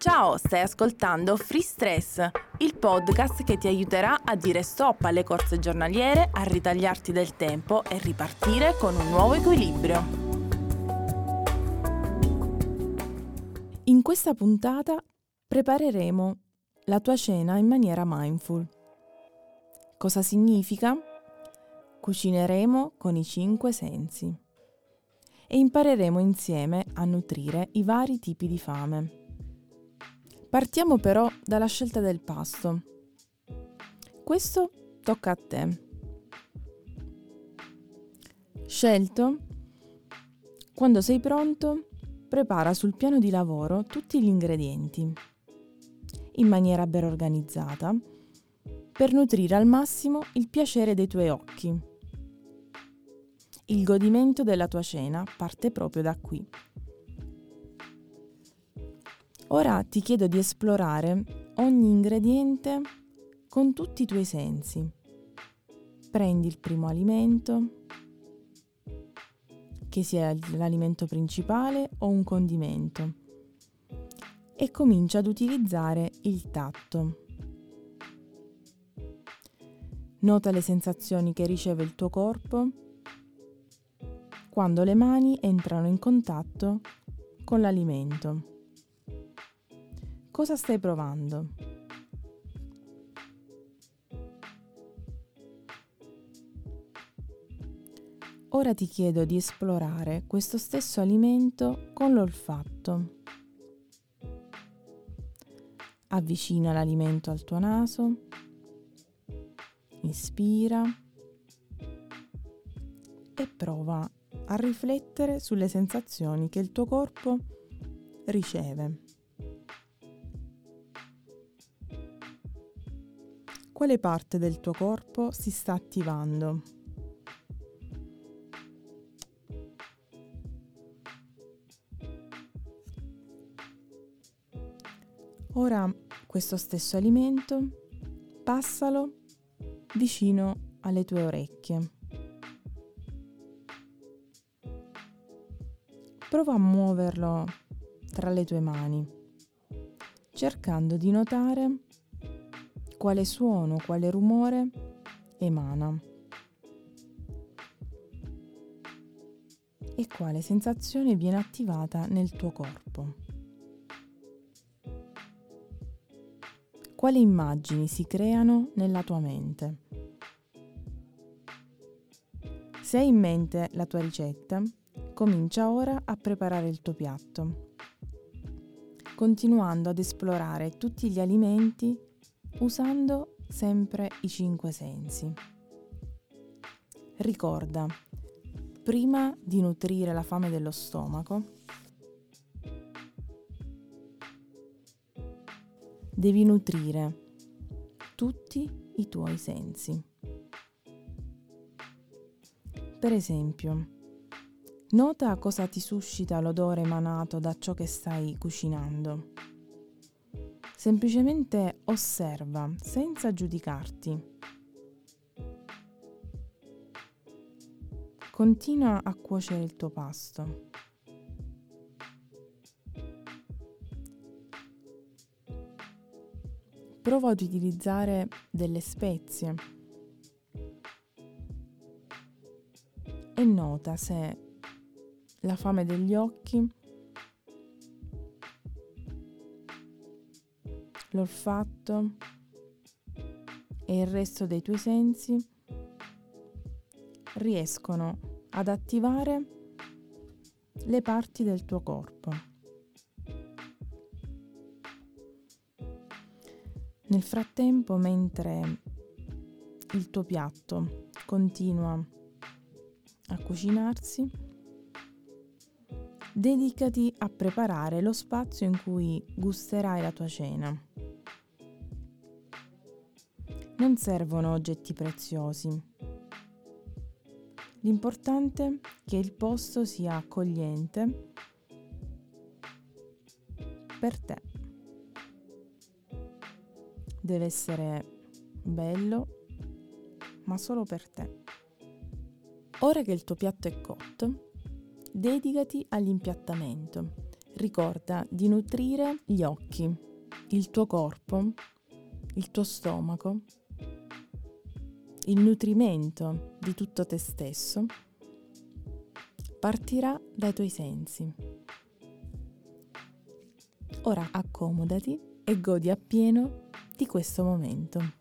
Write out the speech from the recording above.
Ciao, stai ascoltando Free Stress, il podcast che ti aiuterà a dire stop alle corse giornaliere, a ritagliarti del tempo e ripartire con un nuovo equilibrio. In questa puntata prepareremo la tua cena in maniera mindful. Cosa significa? Cucineremo con i cinque sensi e impareremo insieme a nutrire i vari tipi di fame. Partiamo però dalla scelta del pasto. Questo tocca a te. Scelto? Quando sei pronto, prepara sul piano di lavoro tutti gli ingredienti, in maniera ben organizzata, per nutrire al massimo il piacere dei tuoi occhi. Il godimento della tua cena parte proprio da qui. Ora ti chiedo di esplorare ogni ingrediente con tutti i tuoi sensi. Prendi il primo alimento, che sia l'alimento principale o un condimento, e comincia ad utilizzare il tatto. Nota le sensazioni che riceve il tuo corpo quando le mani entrano in contatto con l'alimento. Cosa stai provando? Ora ti chiedo di esplorare questo stesso alimento con l'olfatto. Avvicina l'alimento al tuo naso, ispira e prova a riflettere sulle sensazioni che il tuo corpo riceve. Quale parte del tuo corpo si sta attivando. Ora questo stesso alimento passalo vicino alle tue orecchie. Prova a muoverlo tra le tue mani, cercando di notare quale suono, quale rumore emana e quale sensazione viene attivata nel tuo corpo. Quali immagini si creano nella tua mente? Se hai in mente la tua ricetta, comincia ora a preparare il tuo piatto, continuando ad esplorare tutti gli alimenti usando sempre i cinque sensi. Ricorda, prima di nutrire la fame dello stomaco, devi nutrire tutti i tuoi sensi. Per esempio, nota cosa ti suscita l'odore emanato da ciò che stai cucinando. Semplicemente osserva senza giudicarti. Continua a cuocere il tuo pasto. Prova ad utilizzare delle spezie e nota se la fame degli occhi l'olfatto e il resto dei tuoi sensi riescono ad attivare le parti del tuo corpo. Nel frattempo, mentre il tuo piatto continua a cucinarsi, dedicati a preparare lo spazio in cui gusterai la tua cena. Non servono oggetti preziosi. L'importante è che il posto sia accogliente per te. Deve essere bello, ma solo per te. Ora che il tuo piatto è cotto, dedicati all'impiattamento ricorda di nutrire gli occhi, il tuo corpo, il tuo stomaco, il nutrimento di tutto te stesso partirà dai tuoi sensi. Ora accomodati e godi appieno di questo momento.